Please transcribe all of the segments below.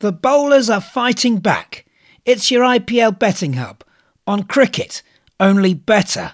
The bowlers are fighting back. It's your IPL betting hub on cricket, only better.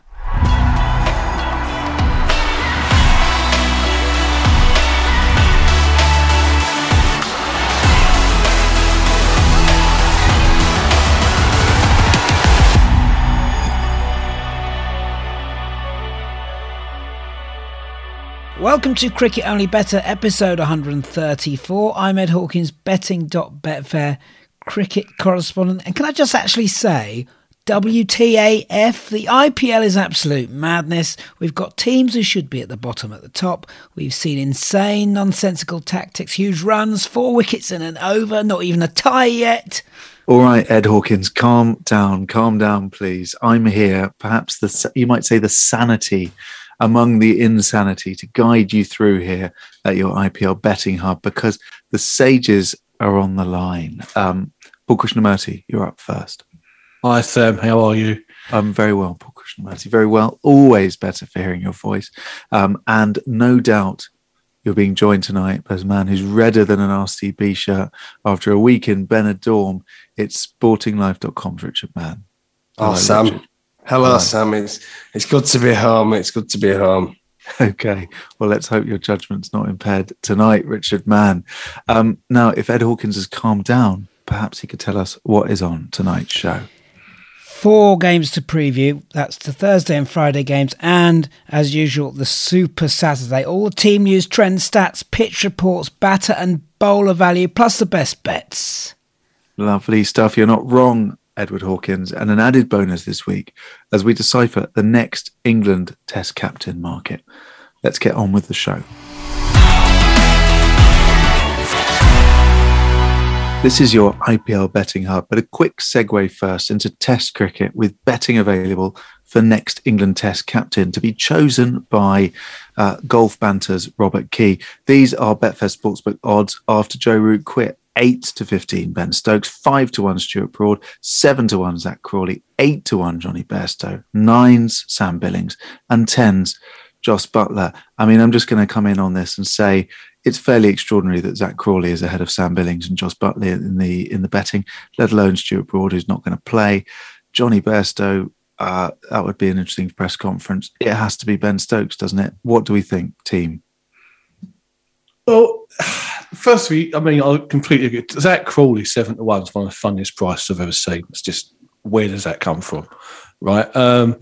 Welcome to Cricket Only Better, episode 134. I'm Ed Hawkins, betting.betfair cricket correspondent. And can I just actually say, WTAF, the IPL is absolute madness. We've got teams who should be at the bottom at the top. We've seen insane, nonsensical tactics, huge runs, four wickets in an over, not even a tie yet. All right, Ed Hawkins, calm down, calm down, please. I'm here. Perhaps the you might say the sanity among the insanity to guide you through here at your IPL betting hub because the sages are on the line. Um, Paul Krishnamurti, you're up first. Hi, Sam. How are you? I'm very well, Paul Krishnamurti. Very well. Always better for hearing your voice. Um, and no doubt you're being joined tonight by a man who's redder than an RCB shirt after a week in Benidorm. It's sportinglife.com's Richard Mann. Oh, Sam. Richard. Hello, Hello, Sam. It's, it's good to be home. It's good to be home. Okay. Well, let's hope your judgment's not impaired tonight, Richard Mann. Um, now, if Ed Hawkins has calmed down, perhaps he could tell us what is on tonight's show. Four games to preview. That's the Thursday and Friday games, and as usual, the Super Saturday. All the team news, trend stats, pitch reports, batter and bowler value, plus the best bets. Lovely stuff. You're not wrong Edward Hawkins, and an added bonus this week as we decipher the next England Test captain market. Let's get on with the show. This is your IPL betting hub, but a quick segue first into Test cricket with betting available for next England Test captain to be chosen by uh, Golf Banter's Robert Key. These are Betfair Sportsbook odds after Joe Root quit 8 to 15 Ben Stokes, 5 to 1 Stuart Broad, 7 to 1 Zak Crawley, 8 to 1 Jonny Bairstow, 9s Sam Billings, and 10s Jos Buttler. I mean, I'm just going to come in on this and say it's fairly extraordinary that Zak Crawley is ahead of Sam Billings and Jos Buttler in the in the betting, let alone Stuart Broad, who's not going to play. Jonny Bairstow, uh, that would be an interesting press conference. It has to be Ben Stokes, doesn't it? What do we think, team? Well, firstly, I mean, I completely agree. Zak Crawley, seven to one, is one of the funniest prices I've ever seen. It's just, where does that come from? Right. Um,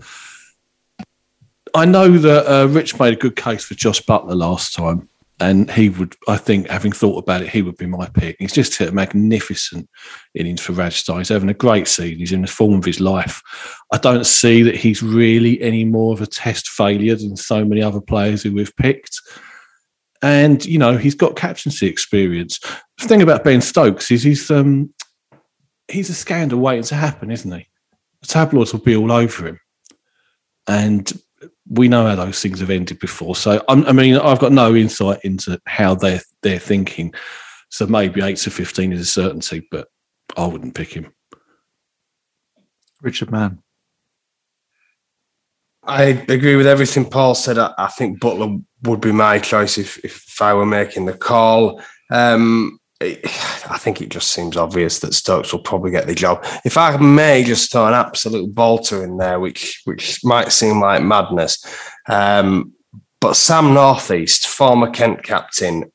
I know that uh, Rich made a good case for Josh Buttler last time, and he would, I think, having thought about it, he would be my pick. He's just hit a magnificent innings for Rajasthan. He's having a great season. He's in the form of his life. I don't see that he's really any more of a test failure than so many other players who we've picked. And, you know, he's got captaincy experience. The thing about Ben Stokes is he's um, he's a scandal waiting to happen, isn't he? The tabloids will be all over him. And we know how those things have ended before. So, I'm, I mean, I've got no insight into how they're, they're thinking. So maybe 8 to 15 is a certainty, but I wouldn't pick him. Richard Mann. I agree with everything Paul said. I, I, think Buttler would be my choice if, if I were making the call. Um, I think it just seems obvious that Stokes will probably get the job. If I may just throw an absolute bolter in there, which which might seem like madness, um, but Sam Northeast, former Kent captain,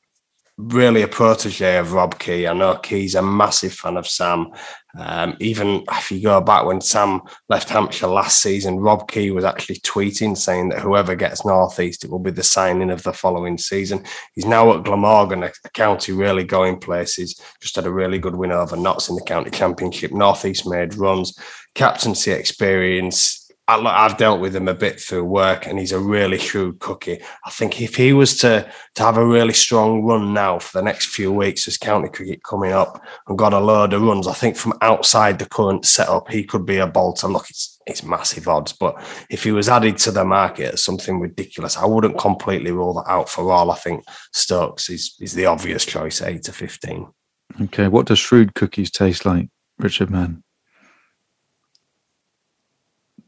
really a protege of Rob Key. I know Key's a massive fan of Sam. Um, even if you go back when Sam left Hampshire last season, Rob Key was actually tweeting saying that whoever gets Northeast, it will be the signing of the following season. He's now at Glamorgan, a, a county really going places. Just had a really good win over Notts in the county championship. Northeast made runs, captaincy experience, I, have dealt with him a bit through work, and he's a really shrewd cookie. I think if he was to to have a really strong run now for the next few weeks as county cricket coming up and got a load of runs, I think from outside the current setup, he could be a bolter. Look, it's it's massive odds, but if he was added to the market at something ridiculous, I wouldn't completely rule that out for all. I think Stokes is is the obvious choice, eight to fifteen. Okay, what does shrewd cookies taste like, Richard Mann?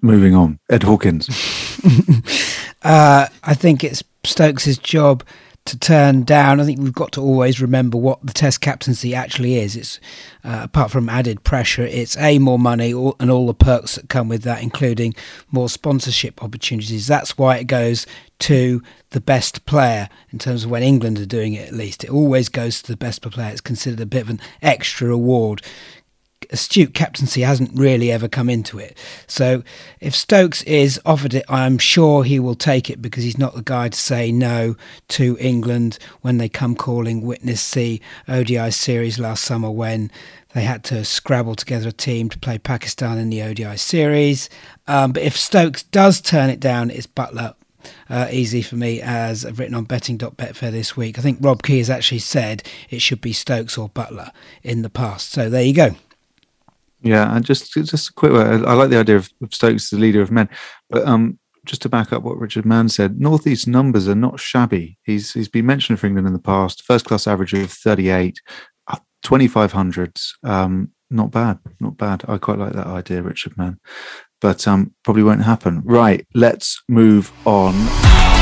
Moving on. Ed Hawkins. uh, I think it's Stokes' job to turn down. I think we've got to always remember what the Test captaincy actually is. It's uh, apart from added pressure, it's a more money and all the perks that come with that, including more sponsorship opportunities. That's why it goes to the best player in terms of when England are doing it. At least it always goes to the best player. It's considered a bit of an extra award astute captaincy hasn't really ever come into it. So if Stokes is offered it, I'm sure he will take it because he's not the guy to say no to England when they come calling. Witness the ODI series last summer when they had to scrabble together a team to play Pakistan in the ODI series. Um, but if Stokes does turn it down, it's Buttler uh, easy for me as I've written on betting.betfair this week. I think Rob Key has actually said it should be Stokes or Buttler in the past. So there you go. Yeah, and just just a quick word. I like the idea of, Stokes as the leader of men, but um, just to back up what Richard Mann said, Northeast numbers are not shabby. He's he's been mentioned for England in the past. First class average of 38, 2500s. Um, not bad, not bad. I quite like that idea, Richard Mann, but um, probably won't happen. Right, let's move on.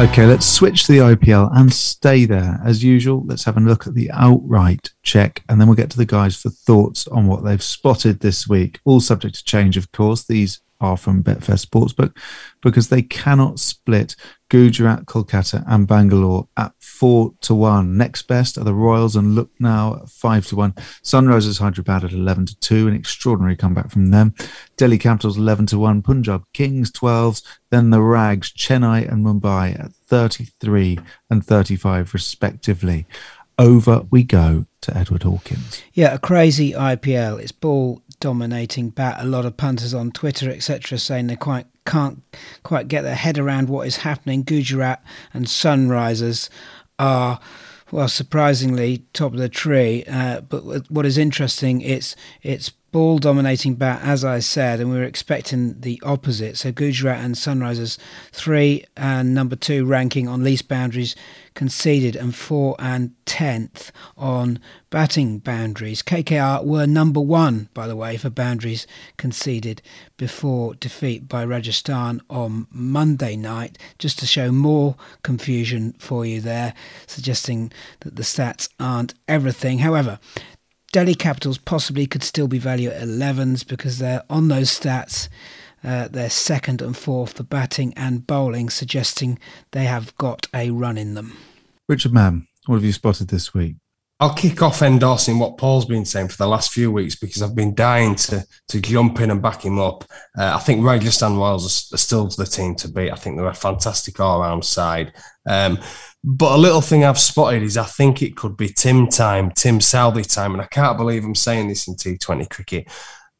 Okay, let's switch to the IPL and stay there. As usual, let's have a look at the outright check and then we'll get to the guys for thoughts on what they've spotted this week. All subject to change, of course. These are from Betfair Sportsbook because they cannot split Gujarat, Kolkata, and Bangalore at four to one. Next best are the Royals and Lucknow at five to one. Sunrisers Hyderabad at eleven to two. An extraordinary comeback from them. Delhi Capitals eleven to one. Punjab Kings twelves. Then the Rags Chennai and Mumbai at thirty three and thirty five respectively. Over we go to Edward Hawkins. Yeah, a crazy IPL. It's ball dominating bat. A lot of punters on Twitter, etc., saying they're quite can't quite get their head around what is happening. Gujarat and Sunrisers are well, surprisingly top of the tree. Uh, but what is interesting, it's it's ball dominating bat, as I said, and we were expecting the opposite. So Gujarat and Sunrisers three and number two ranking on least boundaries conceded, and four and tenth on batting boundaries. KKR were number one, by the way, for boundaries conceded before defeat by Rajasthan on Monday night. Just to show more confusion for you there, suggesting that the stats aren't everything. However, Delhi Capitals possibly could still be valued at 11s because they're on those stats. Uh, they're second and fourth for batting and bowling, suggesting they have got a run in them. Richard Mann, what have you spotted this week? I'll kick off endorsing what Paul's been saying for the last few weeks because I've been dying to to jump in and back him up. Uh, I think Rajasthan Royals are, still the team to beat. I think they're a fantastic all round side. Um, but a little thing I've spotted is I think it could be Tim time, Tim Southee time. And I can't believe I'm saying this in T20 cricket,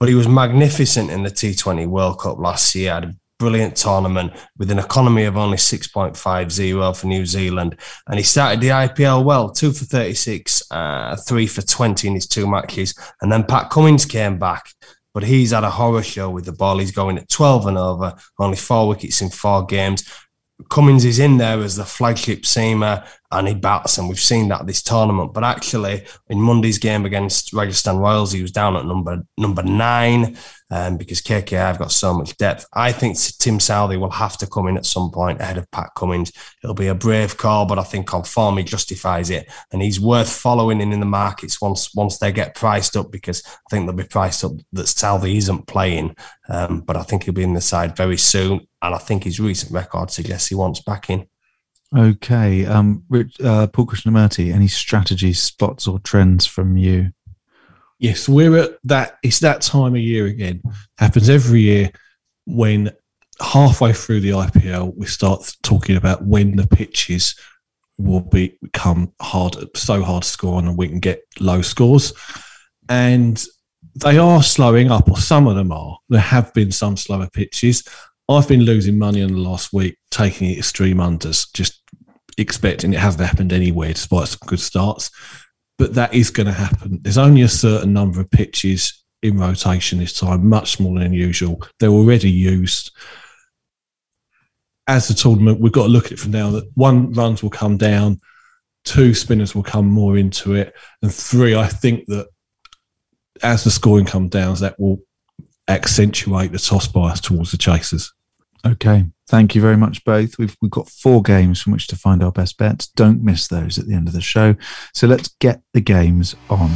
but he was magnificent in the T20 World Cup last year. Had a brilliant tournament with an economy of only 6.50 for New Zealand. And he started the IPL well, two for 36, uh, three for 20 in his two matches. And then Pat Cummins came back. But he's had a horror show with the ball. He's going at 12 and over, only four wickets in four games. Cummins is in there as the flagship seamer and he bats, and we've seen that this tournament. But actually, in Monday's game against Rajasthan Royals, he was down at number number nine um, because KKR have got so much depth. I think Tim Southee will have to come in at some point ahead of Pat Cummins. It'll be a brave call, but I think on form he justifies it, and he's worth following in in the markets once once they get priced up because I think they'll be priced up that Southee isn't playing, um, but I think he'll be in the side very soon, and I think his recent record suggests he wants back in. Okay. Um, Rich, uh, Paul Krishnamurti, any strategies, spots, or trends from you? Yes, we're at that. It's that time of year again. Happens every year when halfway through the IPL we start talking about when the pitches will be become hard, so hard to score on, and we can get low scores. And they are slowing up, or some of them are. There have been some slower pitches. I've been losing money in the last week taking extreme unders, just expecting it hasn't happened anywhere despite some good starts. But that is going to happen. There's only a certain number of pitches in rotation this time, much smaller than usual. They're already used. As the tournament, we've got to look at it from now that one runs will come down, two spinners will come more into it, and three, I think that as the scoring comes down, that will accentuate the toss bias towards the chasers. Okay. Thank you very much, both. We've, we've got four games from which to find our best bets. Don't miss those at the end of the show. So let's get the games on.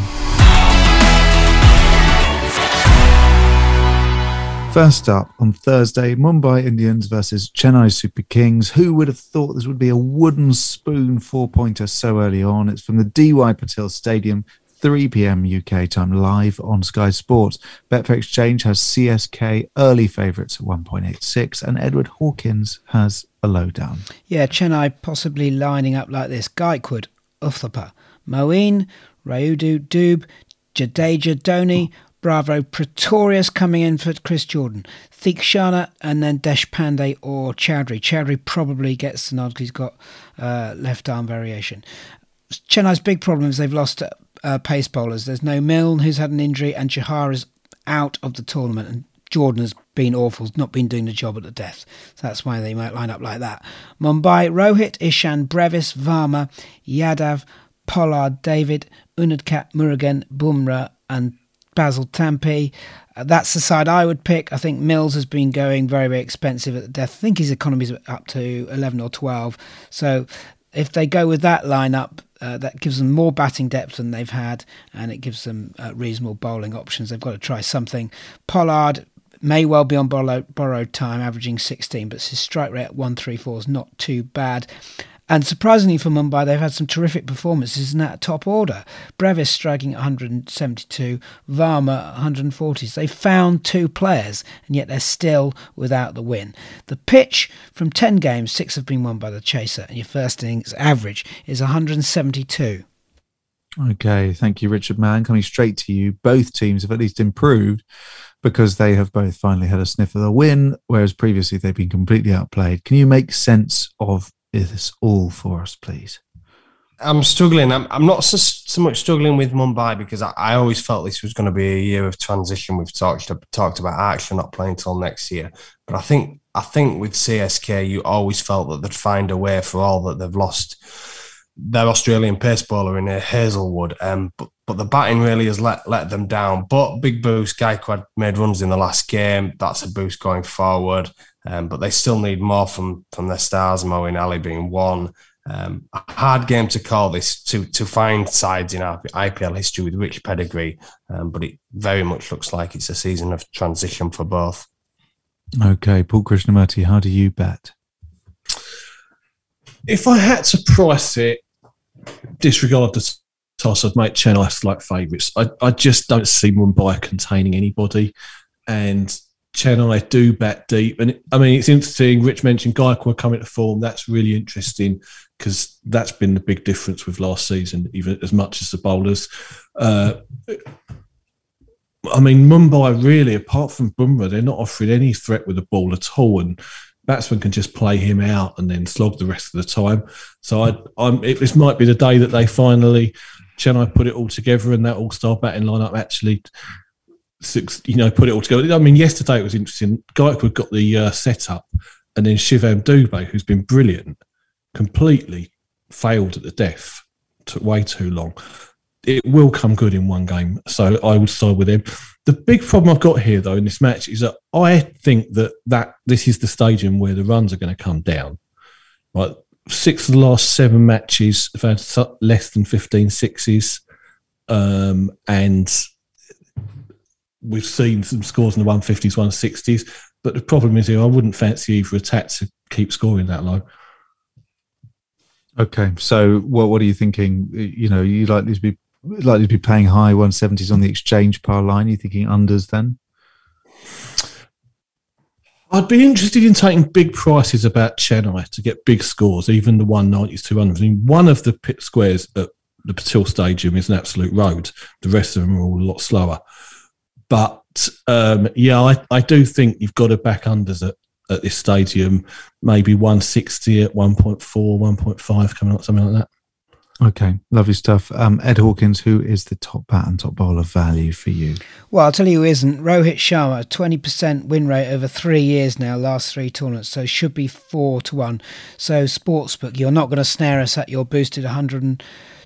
First up on Thursday, Mumbai Indians versus Chennai Super Kings. Who would have thought this would be a wooden spoon four pointer so early on? It's from the DY Patil Stadium, 3 p.m. UK time, live on Sky Sports. Betfair Exchange has CSK early favourites at 1.86, and Edward Hawkins has a lowdown. Yeah, Chennai possibly lining up like this Gaikwad, Uthappa, Moeen, Rayudu, Dube, Jadeja, Dhoni, Bravo, Pretorius coming in for Chris Jordan, Theekshana, and then Deshpande or Choudhury. Choudhury probably gets the nod because he's got uh, left arm variation. Chennai's big problem is they've lost uh, pace bowlers. There's no Milne, who's had an injury, and Chahar is out of the tournament. And Jordan has been awful, not been doing the job at the death. So that's why they might line up like that. Mumbai, Rohit, Ishan, Brevis, Varma, Yadav, Pollard, David, Unadkat, Murugan, Bumrah, and Basil Thampi. Uh, that's the side I would pick. I think Mills has been going very, very expensive at the death. I think his economy's up to 11 or 12. So if they go with that lineup, uh, that gives them more batting depth than they've had, and it gives them uh, reasonable bowling options. They've got to try something. Pollard may well be on borrowed, borrowed time, averaging 16, but his strike rate at 134 is not too bad. And surprisingly for Mumbai, they've had some terrific performances in that top order. Brevis striking at 172, Varma 140s. They found two players, and yet they're still without the win. The pitch from 10 games, six have been won by the chaser, and your first innings average is 172. Okay, thank you, Richard Mann. Coming straight to you, both teams have at least improved because they have both finally had a sniff of the win, whereas previously they've been completely outplayed. Can you make sense of this all for us, please? I'm struggling. I'm, I'm not so, so much struggling with Mumbai because I, I always felt this was going to be a year of transition. We've talked talked about actually not playing till next year, but I think I think with CSK you always felt that they'd find a way for all that they've lost their Australian pace bowler in Hazlewood. Um, but but the batting really has let let them down. But big boost, Gaikwad made runs in the last game. That's a boost going forward. Um, but they still need more from from their stars, Moeen Ali being one. Um, a hard game to call this to to find sides in our IPL history with rich pedigree, um, but it very much looks like it's a season of transition for both. Okay, Paul Krishnamurti, how do you bet? If I had to price it, disregard the toss, I'd make Chennai like favourites. I, I just don't see Mumbai containing anybody, and Chennai do bat deep. And I mean, it's interesting. Rich mentioned Gaikwad coming to form. That's really interesting because that's been the big difference with last season, even as much as the bowlers. Uh, I mean, Mumbai really, apart from Bumrah, they're not offering any threat with the ball at all. And batsman can just play him out and then slog the rest of the time. So I, it, this might be the day that they finally, Chennai put it all together and that all-star batting lineup actually six, you know, put it all together. I mean, yesterday it was interesting. Gaikwad got the uh, setup, and then Shivam Dube, who's been brilliant, completely failed at the death. Took way too long. It will come good in one game, so I would side with him. The big problem I've got here, though, in this match is that I think that that this is the stadium where the runs are going to come down. Right, six of the last seven matches have had less than 15 sixes, um, and we've seen some scores in the 150s, 160s. But the problem is here, I wouldn't fancy either attack to keep scoring that low. Okay, so what what are you thinking? Uh, you know, you likely to be likely to be playing high 170s on the exchange par line. Are you thinking unders then? I'd be interested in taking big prices about Chennai to get big scores, even the 190s, 200s. I mean, one of the pit squares at the Patil Stadium is an absolute road. The rest of them are all a lot slower. But um, yeah, I, I do think you've got to back unders at, at this stadium, maybe 160 at 1.4, 1.5 coming up, something like that. Okay, lovely stuff. Um, Ed Hawkins, who is the top bat and top bowler value for you? Well, I'll tell you who isn't. Rohit Sharma, 20% win rate over three years now, last three tournaments, so should be four to one. So, Sportsbook, you're not going to snare us at your boosted 100.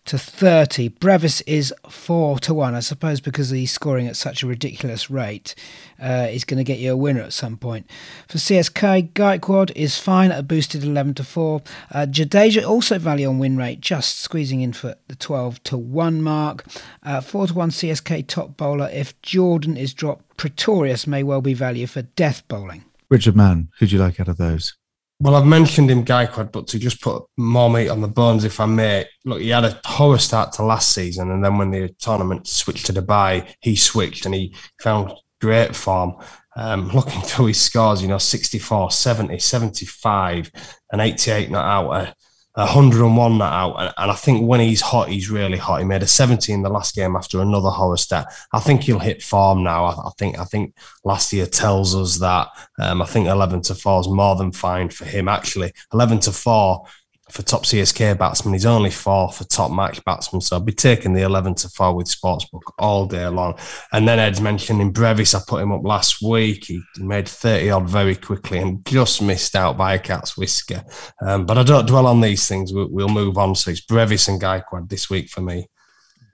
To 30. Brevis is 4 to 1. I suppose because he's scoring at such a ridiculous rate, uh, he's going to get you a winner at some point. For CSK, Gaikwad is fine at a boosted 11 to 4. Uh, Jadeja also value on win rate, just squeezing in for the 12 to 1 mark. Uh, 4 to 1 CSK top bowler. If Jordan is dropped, Pretorius may well be value for death bowling. Richard Mann, who do you like out of those? Well, I've mentioned him, Gaikwad, but to just put more meat on the bones, if I may, look, he had a horror start to last season, and then when the tournament switched to Dubai, he switched and he found great form. Um, looking through his scores, you know, 64, 70, 75, and 88 not out. Uh, 101 that out. And, and, I think when he's hot, he's really hot. He made a 70 in the last game after another horror stat. I think he'll hit form now. I, I think I think last year tells us that. Um, I think 11 to 4 is more than fine for him. Actually, 11 to 4 for top CSK batsmen. He's only four for top match batsmen. So I'll be taking the 11 to 4 with Sportsbook all day long. And then Ed's mentioned in Brevis, I put him up last week. He made 30 odd very quickly and just missed out by a cat's whisker. Um, but I don't dwell on these things. We'll, we'll, move on. So it's Brevis and Gaikwad this week for me.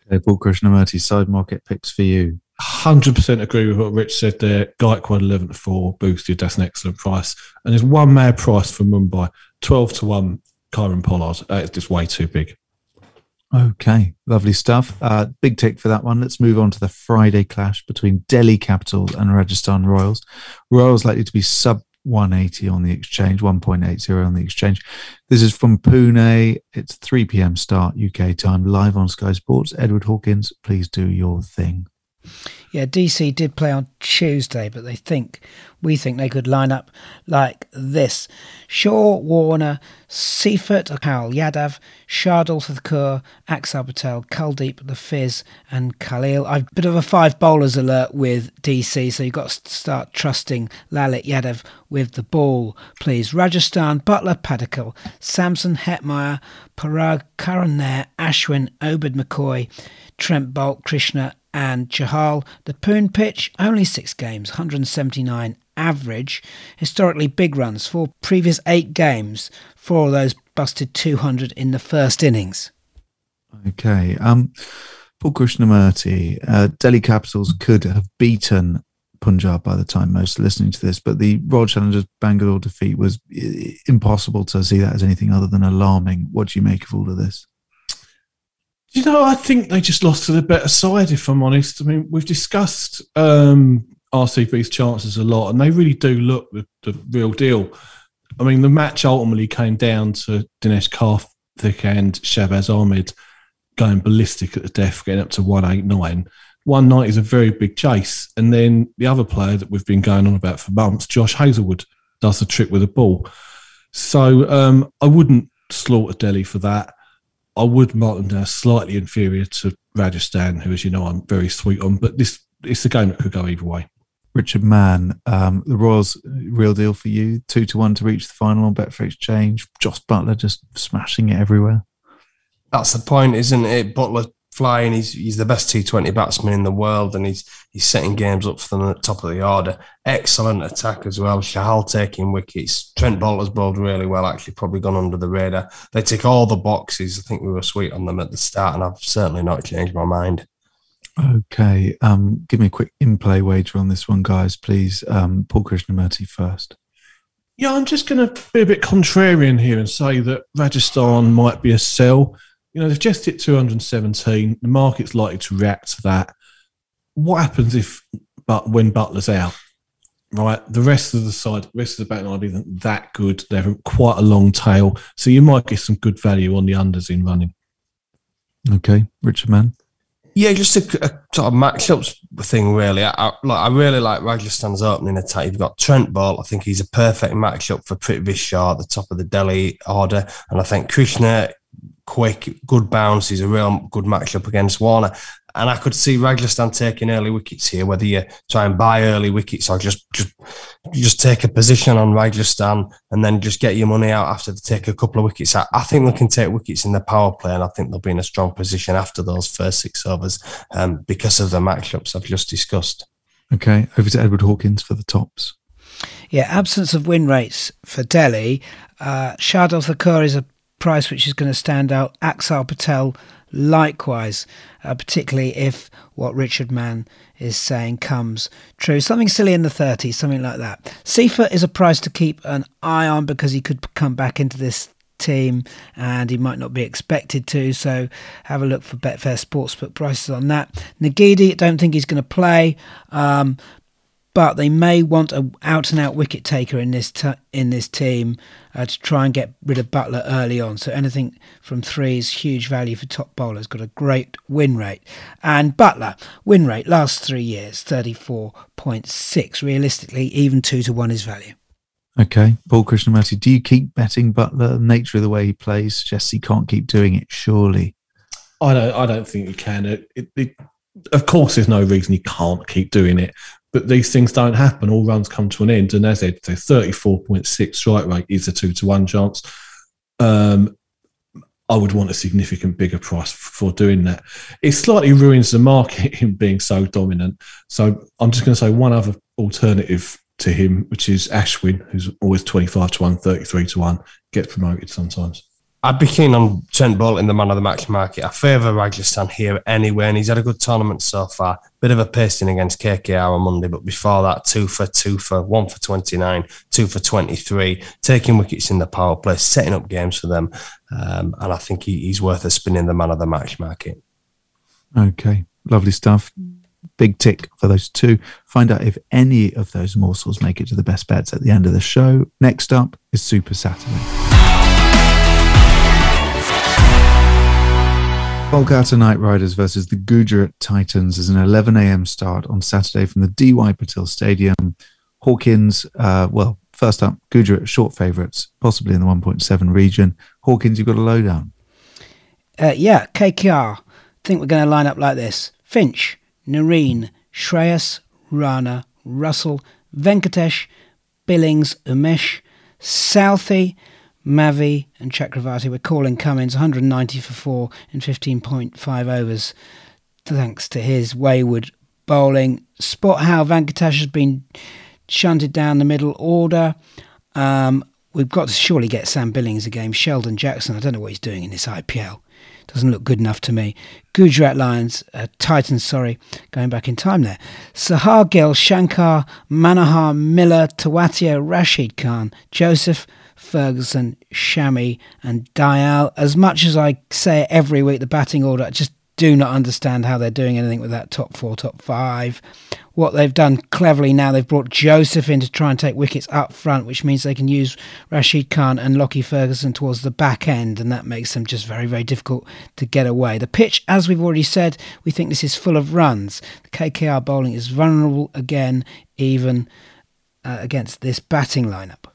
Okay, Paul Krishnamurti, side market picks for you. 100% agree with what Rich said there. Gaikwad 11 to 4 boosted. That's an excellent price. And there's one mad price for Mumbai 12 to 1 Kieron Pollard. Uh, it's just way too big. Okay, lovely stuff. Uh, big tick for that one. Let's move on to the Friday clash between Delhi Capitals and Rajasthan Royals. Royals likely to be sub 180 on the exchange, 1.80 on the exchange. This is from Pune. It's 3 p.m. start UK time, live on Sky Sports. Edward Hawkins, please do your thing. Yeah, DC did play on Tuesday, but they think we think they could line up like this: Shaw, Warner, Seifert, Akal Yadav, Shardul Thakur, Axar Patel, Kuldeep, The Fizz, and Khalil. I've a bit of a five bowlers alert with DC, so you've got to start trusting Lalit Yadav with the ball, please. Rajasthan, Buttler, Padikkal, Samson, Hetmyer, Parag, Karan Ashwin, Obed McCoy, Trent Boult, Krishna, and Chahal. The Pune pitch, only six games, 179 average. Historically big runs for previous eight games. Four of those busted 200 in the first innings. Okay. Um, Paul Krishnamurti, uh, Delhi Capitals could have beaten Punjab by the time most listening to this, but the Royal Challengers Bangalore defeat was impossible to see that as anything other than alarming. What do you make of all of this? You know, I think they just lost to the better side, if I'm honest. I mean, we've discussed um, RCB's chances a lot, and they really do look the, the, real deal. I mean, the match ultimately came down to Dinesh Karthik and Shahbaz Ahmed going ballistic at the death, getting up to 189. 190 is a very big chase. And then the other player that we've been going on about for months, Josh Hazlewood, does the trick with a ball. So um, I wouldn't slaughter Delhi for that. I would mark them down slightly inferior to Rajasthan, who, as you know, I'm very sweet on. But this it's a game that could go either way. Richard Mann, um, the Royals, real deal for you. Two to one to reach the final on Betfair Exchange. Josh Buttler just smashing it everywhere. That's the point, isn't it? Buttler flying. He's he's the best T20 batsman in the world, and he's he's setting games up for them at the top of the order. Excellent attack as well. Chahal taking wickets. Trent Boult's bowled really well. Actually, probably gone under the radar. They tick all the boxes. I think we were sweet on them at the start, and I've certainly not changed my mind. Okay, um, give me a quick in-play wager on this one, guys, please. Um, Paul Krishnamurti first. Yeah, I'm just going to be a bit contrarian here and say that Rajasthan might be a sell you know, they've just hit 217. The market's likely to react to that. What happens if, but when Buttler's out, right? The rest of the side, the rest of the back line isn't that good. They're quite a long tail, so you might get some good value on the unders in running. Okay, Richard Mann. Yeah, just a, a sort of matchups thing, really. I, I, like, I really like Rajasthan's opening attack. You've got Trent Boult. I think he's a perfect matchup for Prithvi Shaw at the top of the Delhi order. And I think Krishna quick, good bounce. He's a real good matchup against Warner. And I could see Rajasthan taking early wickets here, whether you try and buy early wickets or just just just take a position on Rajasthan and then just get your money out after they take a couple of wickets. I, I think they can take wickets in the power play, and I think they'll be in a strong position after those first six overs um, because of the matchups I've just discussed. Okay, over to Edward Hawkins for the tops. Yeah, absence of win rates for Delhi. Uh, Shardul Thakur is a price which is going to stand out. Axar Patel likewise, uh, particularly if what Richard Mann is saying comes true. Something silly in the 30s, something like that. Seifert is a price to keep an eye on because he could come back into this team and he might not be expected to. So have a look for Betfair Sportsbook prices on that. Ngidi, don't think he's going to play. Um, but they may want a out and out wicket taker in this t- in this team uh, to try and get rid of Buttler early on. So anything from three is huge value for top bowlers. Got a great win rate, and Buttler win rate last three years thirty four point six. Realistically, even two to one is value. Okay, Paul Krishnamurti, do you keep betting Buttler? The nature of the way he plays suggests he can't keep doing it. Surely, I don't. I don't think you can. It, it, it, of course, there's no reason he can't keep doing it but these things don't happen. All runs come to an end. And as I said, 34.6 strike rate is a two to one chance. Um, I would want a significant bigger price for doing that. It slightly ruins the market in being so dominant. So I'm just going to say one other alternative to him, which is Ashwin, who's always 25 to 1, 33 to 1, gets promoted sometimes. I'd be keen on Trent Boult in the man of the match market. I favour Rajasthan here anyway, and he's had a good tournament so far. Bit of a pasting against KKR on Monday, but before that, two for two for one for 29, two for 23, taking wickets in the power play, setting up games for them. Um, and I think he, he's worth a spin in the man of the match market. Okay, lovely stuff. Big tick for those two. Find out if any of those morsels make it to the best bets at the end of the show. Next up is Super Saturday. Kolkata Knight Riders versus the Gujarat Titans is an 11 a.m. start on Saturday from the DY Patil Stadium. Hawkins, uh, well, first up, Gujarat short favourites, possibly in the 1.7 region. Hawkins, you've got a lowdown. Uh, yeah, KKR. I think we're going to line up like this Finch, Narine, Shreyas, Rana, Russell, Venkatesh, Billings, Umesh, Southee, Mavi and Chakravarti were calling Cummins 190 for four in 15.5 overs, thanks to his wayward bowling. Spot how Venkatesh has been shunted down the middle order. Um, we've got to surely get Sam Billings a game. Sheldon Jackson, I don't know what he's doing in this IPL. Doesn't look good enough to me. Gujarat Lions, uh, Titans, sorry, going back in time there. Saha Gill, Shankar, Manohar, Miller, Tewatia, Rashid Khan, Joseph, Ferguson, Shami, and Dayal. As much as I say every week, the batting order, I just do not understand how they're doing anything with that top four, top five. What they've done cleverly now, they've brought Joseph in to try and take wickets up front, which means they can use Rashid Khan and Lockie Ferguson towards the back end, and that makes them just very, very difficult to get away. The pitch, as we've already said, we think this is full of runs. The KKR bowling is vulnerable again, even uh, against this batting lineup.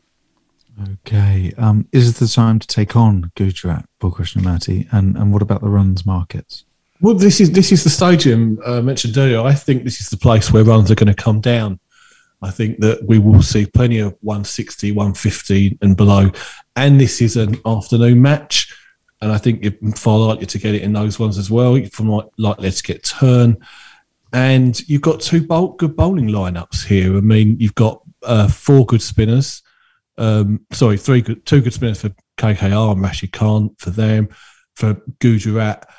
Okay. Um, is the time to take on Gujarat, Krishnamurti? And, and what about the runs markets? Well, this is this is the stadium uh, mentioned earlier. I think this is the place where runs are going to come down. I think that we will see plenty of 160, 150 and below. And this is an afternoon match. And I think you're far likely to get it in those ones as well, from like, likely to get turn. And you've got two good bowling lineups here. I mean, you've got uh, four good spinners um, sorry, three good, two good spinners for KKR and Rashid Khan for them. For Gujarat,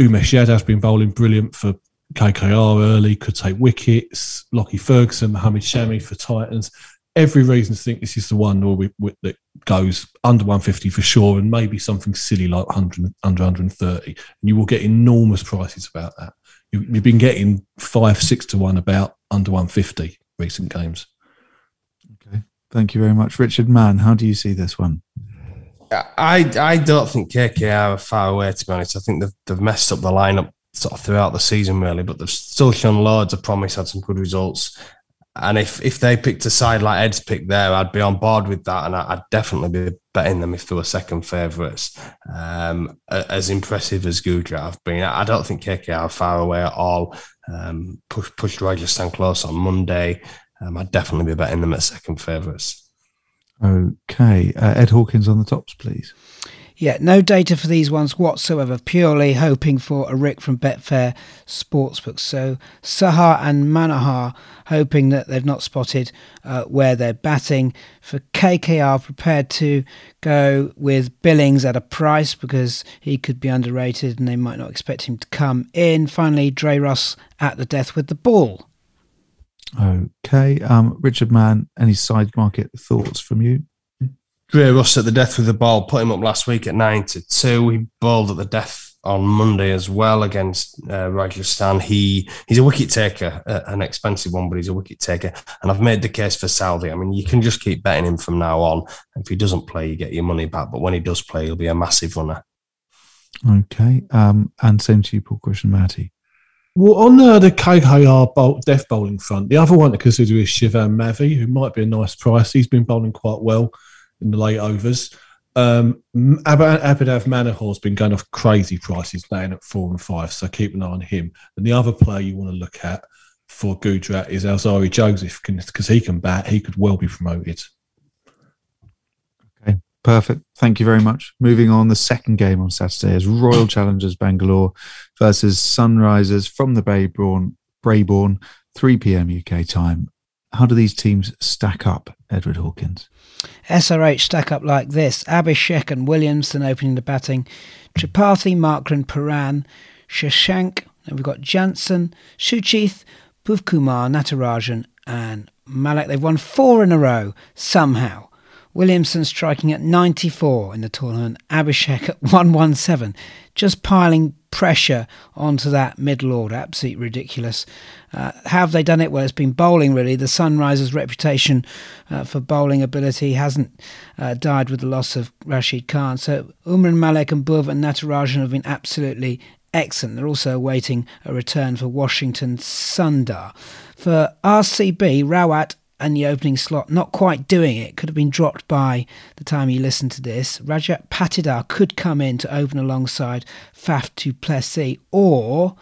Umesh Yadav's been bowling brilliant for KKR early, could take wickets. Lockie Ferguson, Mohamed Shami for Titans. Every reason to think this is the one we, we, that goes under 150 for sure, and maybe something silly like 100, under 130. And you will get enormous prices about that. You, you've been getting five, six to one about under 150 recent games. Thank you very much, Richard Mann. How do you see this one? I I don't think KKR are far away. To be honest, I think they've they've messed up the lineup sort of throughout the season really, but they've still shown loads of promise, had some good results. And if if they picked a side like Ed's picked there, I'd be on board with that, and I'd definitely be betting them if they were second favourites. Um, as impressive as Gujarat have been, I don't think KKR are far away at all. Um, push, pushed Rajasthan close on Monday um, I'd definitely be betting them at second favourites. Okay. Uh, Ed Hawkins on the tops, please. Yeah, no data for these ones whatsoever. Purely hoping for a Rick from Betfair Sportsbook. So Saha and Manohar hoping that they've not spotted uh, where they're batting. For KKR, prepared to go with Billings at a price because he could be underrated and they might not expect him to come in. Finally, Dre Russ at the death with the ball. Okay, um, Richard Mann, any side market thoughts from you? Dre Russ at the death with the ball, put him up last week at 92. He bowled at the death on Monday as well against uh, Rajasthan. He he's a wicket taker, uh, an expensive one, but he's a wicket taker. And I've made the case for Southee. I mean, you can just keep betting him from now on. If he doesn't play, you get your money back. But when he does play, he'll be a massive runner. Okay, um, and same to you, Paul Krishnamurti. Well, on the KKR bowl, death bowling front, the other one to consider is Shivam Mavi, who might be a nice price. He's been bowling quite well in the late overs. Um, Ab- Abhinav Manohar's been going off crazy prices, laying at four and five, so keep an eye on him. And the other player you want to look at for Gujarat is Alzarri Joseph, because he can bat, he could well be promoted. Okay, perfect. Thank you very much. Moving on, the second game on Saturday is Royal Challengers Bangalore versus Sunrisers from the Brabourne, Brabourne 3 p.m. UK time. How do these teams stack up, Edward Hawkins? SRH stack up like this Abhishek and Williamson opening the batting, Tripathi, Markram, Pooran, Shashank, then we've got Jansen, Suchith, Bhuvkumar, Natarajan, and Malik. They've won four in a row somehow. Williamson striking at 94 in the tournament, Abhishek at 117, just piling pressure onto that middle order. Absolutely ridiculous. Uh, have they done it? Well, it's been bowling, really. The Sunrisers' reputation uh, for bowling ability hasn't uh, died with the loss of Rashid Khan. So Umran Malik and Bhuv and Natarajan have been absolutely excellent. They're also awaiting a return for Washington Sundar. For RCB, Rawat and the opening slot not quite doing it. Could have been dropped by the time you listen to this. Rajat Patidar could come in to open alongside Faf du Plessis. Or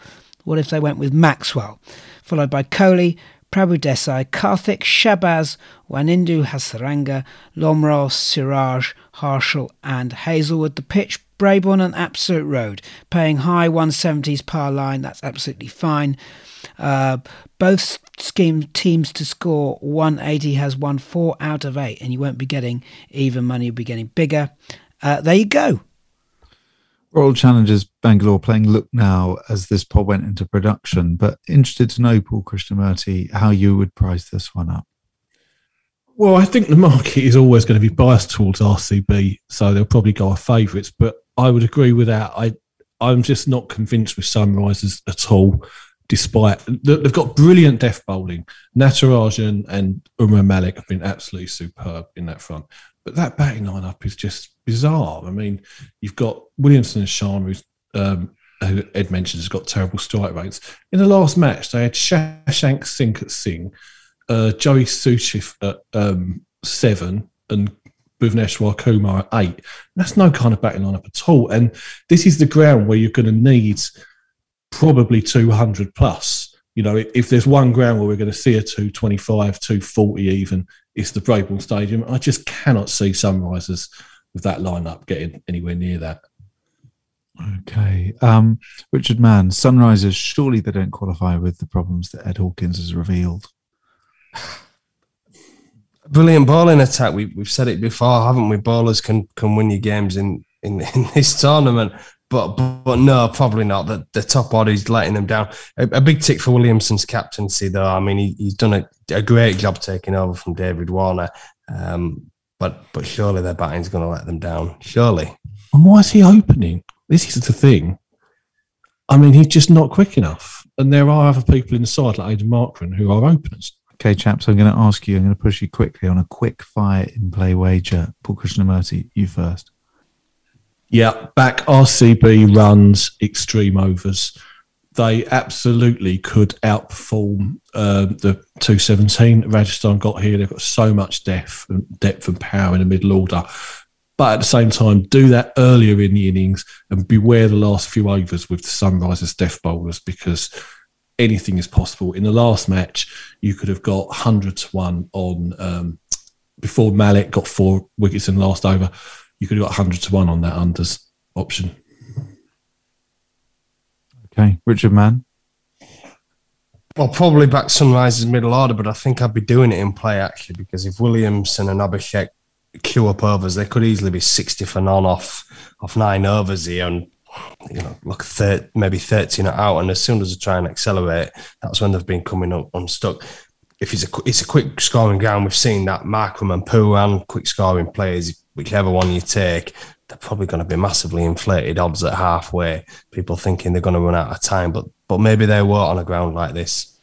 what if they went with Maxwell? Followed by Kohli, Prabhudessai, Karthik, Shahbaz, Wanindu Hasaranga, Lomror, Siraj, Harshal, and Hazlewood. The pitch, Brabourne and Absolute Road, paying high 170s par line. That's absolutely fine. Uh, both scheme teams to score 180 has won four out of eight, and you won't be getting even money, you'll be getting bigger. Uh, there you go. Royal Challengers Bangalore playing Lucknow as this pod went into production, but interested to know, Paul Krishnamurti, how you would price this one up. Well, I think the market is always going to be biased towards RCB, so they'll probably go off favourites. But I would agree with that. I I'm just not convinced with Sunrisers at all despite they've got brilliant death bowling. Natarajan and Umran Malik have been absolutely superb in that front. But that batting lineup is just bizarre. I mean, you've got Williamson and Sharma, who's um, who Ed mentioned has got terrible strike rates. In the last match, they had Shashank Singh at Singh, uh, Joey Suchith at um, seven, and Bhuvneshwar Kumar at eight. That's no kind of batting lineup at all. And this is the ground where you're going to need probably 200 plus. You know, if there's one ground where we're going to see a 225, 240 even, it's the Brabourne Stadium. I just cannot see Sunrisers with that lineup getting anywhere near that. Okay. Um, Richard Mann, Sunrisers, surely they don't qualify with the problems that Ed Hawkins has revealed. Brilliant bowling attack. We, we've said it before, haven't we? Bowlers can, can win you games in, in, in this tournament but but no, probably not. The, the top order's letting them down. A, a, big tick for Williamson's captaincy, though. I mean, he, he's done a, a great job taking over from David Warner. Um, but but surely their batting's going to let them down. Surely. And why is he opening? This is the thing. I mean, he's just not quick enough. And there are other people in the side like Aiden Markram who are openers. Okay, chaps, I'm going to ask you, I'm going to push you quickly on a quick fire in play wager. Paul Krishnamurti, you first. Yeah, back RCB runs extreme overs. They absolutely could outperform uh, the 217 Rajasthan got here. They've got so much depth and depth and power in the middle order. But at the same time, do that earlier in the innings and beware the last few overs with the Sunrisers death bowlers because anything is possible. In the last match, you could have got 100 to 1 on um, before Malik got four wickets in the last over you could have got 100 to 1 on that unders option. Okay. Richard Mann. Well, probably back Sunrise's middle order, but I think I'd be doing it in play actually because if Williamson and Abhishek queue up overs, they could easily be 60 for none off off nine overs here and you know, look, thir- maybe 13 out. And as soon as they try and accelerate, that's when they've been coming up unstuck. If it's a it's a quick scoring ground, we've seen that Markram and Pooran, quick scoring players, whichever one you take, they're probably going to be massively inflated odds at halfway. People thinking they're going to run out of time, but but maybe they won't on a ground like this.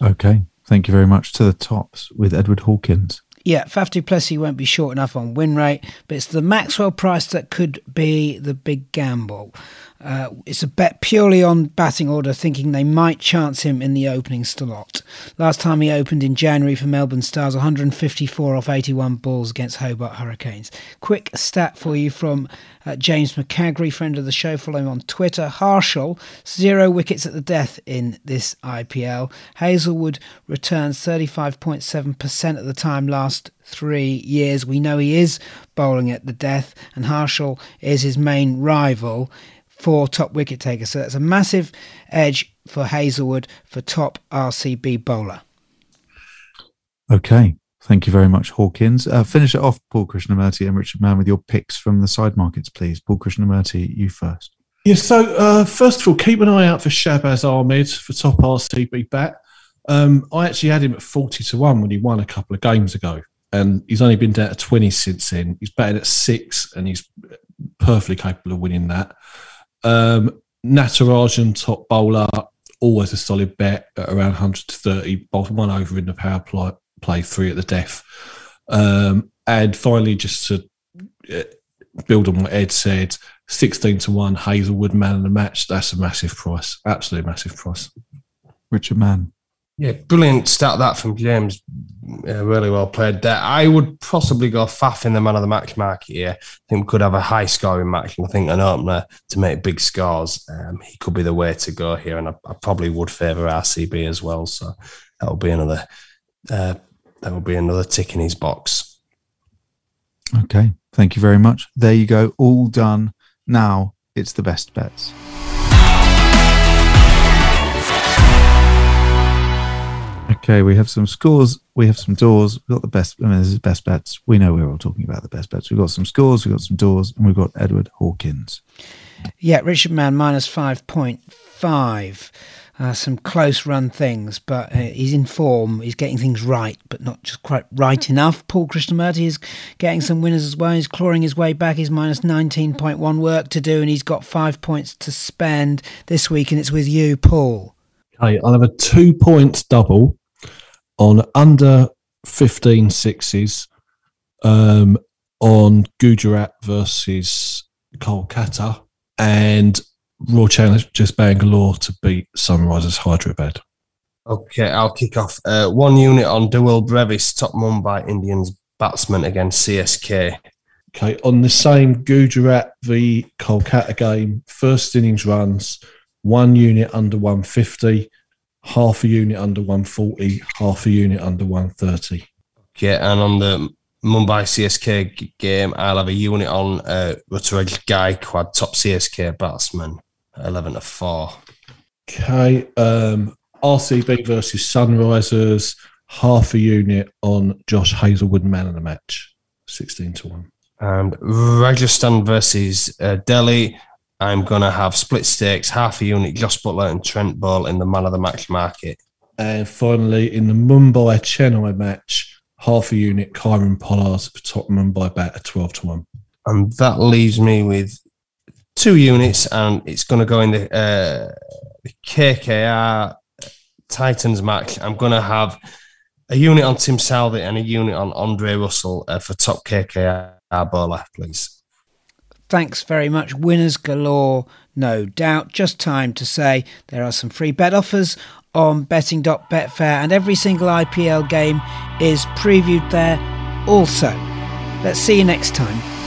Okay. Thank you very much to the tops with Edward Hawkins. Yeah, Faf du Plessis won't be short enough on win rate, but it's the Maxwell price that could be the big gamble. Uh, it's a bet purely on batting order, thinking they might chance him in the opening slot. Last time he opened in January for Melbourne Stars, 154 off 81 balls against Hobart Hurricanes. Quick stat for you from uh, James McCagry, friend of the show, follow him on Twitter. Harshal, zero wickets at the death in this IPL. Hazlewood returns 35.7% of the time last three years. We know he is bowling at the death, and Harshal is his main rival for top wicket taker. So that's a massive edge for Hazlewood for top RCB bowler. Okay. Thank you very much, Hawkins. Uh, finish it off, Paul Krishnamurty and Richard Mann, with your picks from the side markets, please. Paul Krishnamurty, you first. Yeah, so uh, first of all, keep an eye out for Shahbaz Ahmed for top RCB bat. Um, I actually had him at 40 to 1 when he won a couple of games ago, and he's only been down to 20 since then. He's batted at six, and he's perfectly capable of winning that. Um, Natarajan, top bowler, always a solid bet at around 100 to 30, both one over in the power play, play three at the death. Um, and finally, just to uh, build on what Ed said, 16 to 1, Hazlewood man of the match. That's a massive price, absolutely massive price. Richard Mann. Yeah, brilliant start that from James. Yeah, really well played there. I would possibly go Faf in the man of the match market here. I think we could have a high scoring match, and I think an opener to make big scores. Um, he could be the way to go here, and I, I probably would favour RCB as well. So that would be another uh, that would be another tick in his box. Okay. Thank you very much. There you go. All done. Now it's the best bets. Okay, we have some scores, we have some doors, we've got the best, I mean, this is best bets. We know we're all talking about the best bets. We've got some scores, we've got some doors, and we've got Edward Hawkins. Yeah, Richard Mann minus 5.5. Uh, some close run things, but uh, he's in form. He's getting things right, but not just quite right enough. Paul Krishnamurty is getting some winners as well. He's clawing his way back. He's minus 19.1 work to do, and he's got five points to spend this week, and it's with you, Paul. Okay, I'll have a two point double on under 15 sixes um, on Gujarat versus Kolkata and Royal Challengers Bangalore to beat Sunrisers Hyderabad. Okay, I'll kick off. Uh, one unit on Dewald Brevis, top Mumbai Indians batsman against CSK. Okay, on the same Gujarat v Kolkata game, first innings runs, one unit under 150, half a unit under 140, half a unit under 130. Okay, and on the Mumbai CSK game, I'll have a unit on uh, Ruturaj Gaikwad, top CSK batsman, 11 to 4. Okay, um, RCB versus Sunrisers, half a unit on Josh Hazlewood, man of the match, 16 to 1. And Rajasthan versus uh, Delhi, I'm going to have split stakes, half a unit, Josh Buttler and Trent Boult in the man of the match market. And finally, in the Mumbai Chennai match, half a unit, Kieron Pollard for top Mumbai bat at 12 to 1. And that leaves me with two units, and it's going to go in the, uh, KKR Titans match. I'm going to have a unit on Tim Southee and a unit on Andre Russell uh, for top KKR bowler, please. Thanks very much. Winners galore, no doubt. Just time to say there are some free bet offers on betting.betfair, and every single IPL game is previewed there also. Let's see you next time.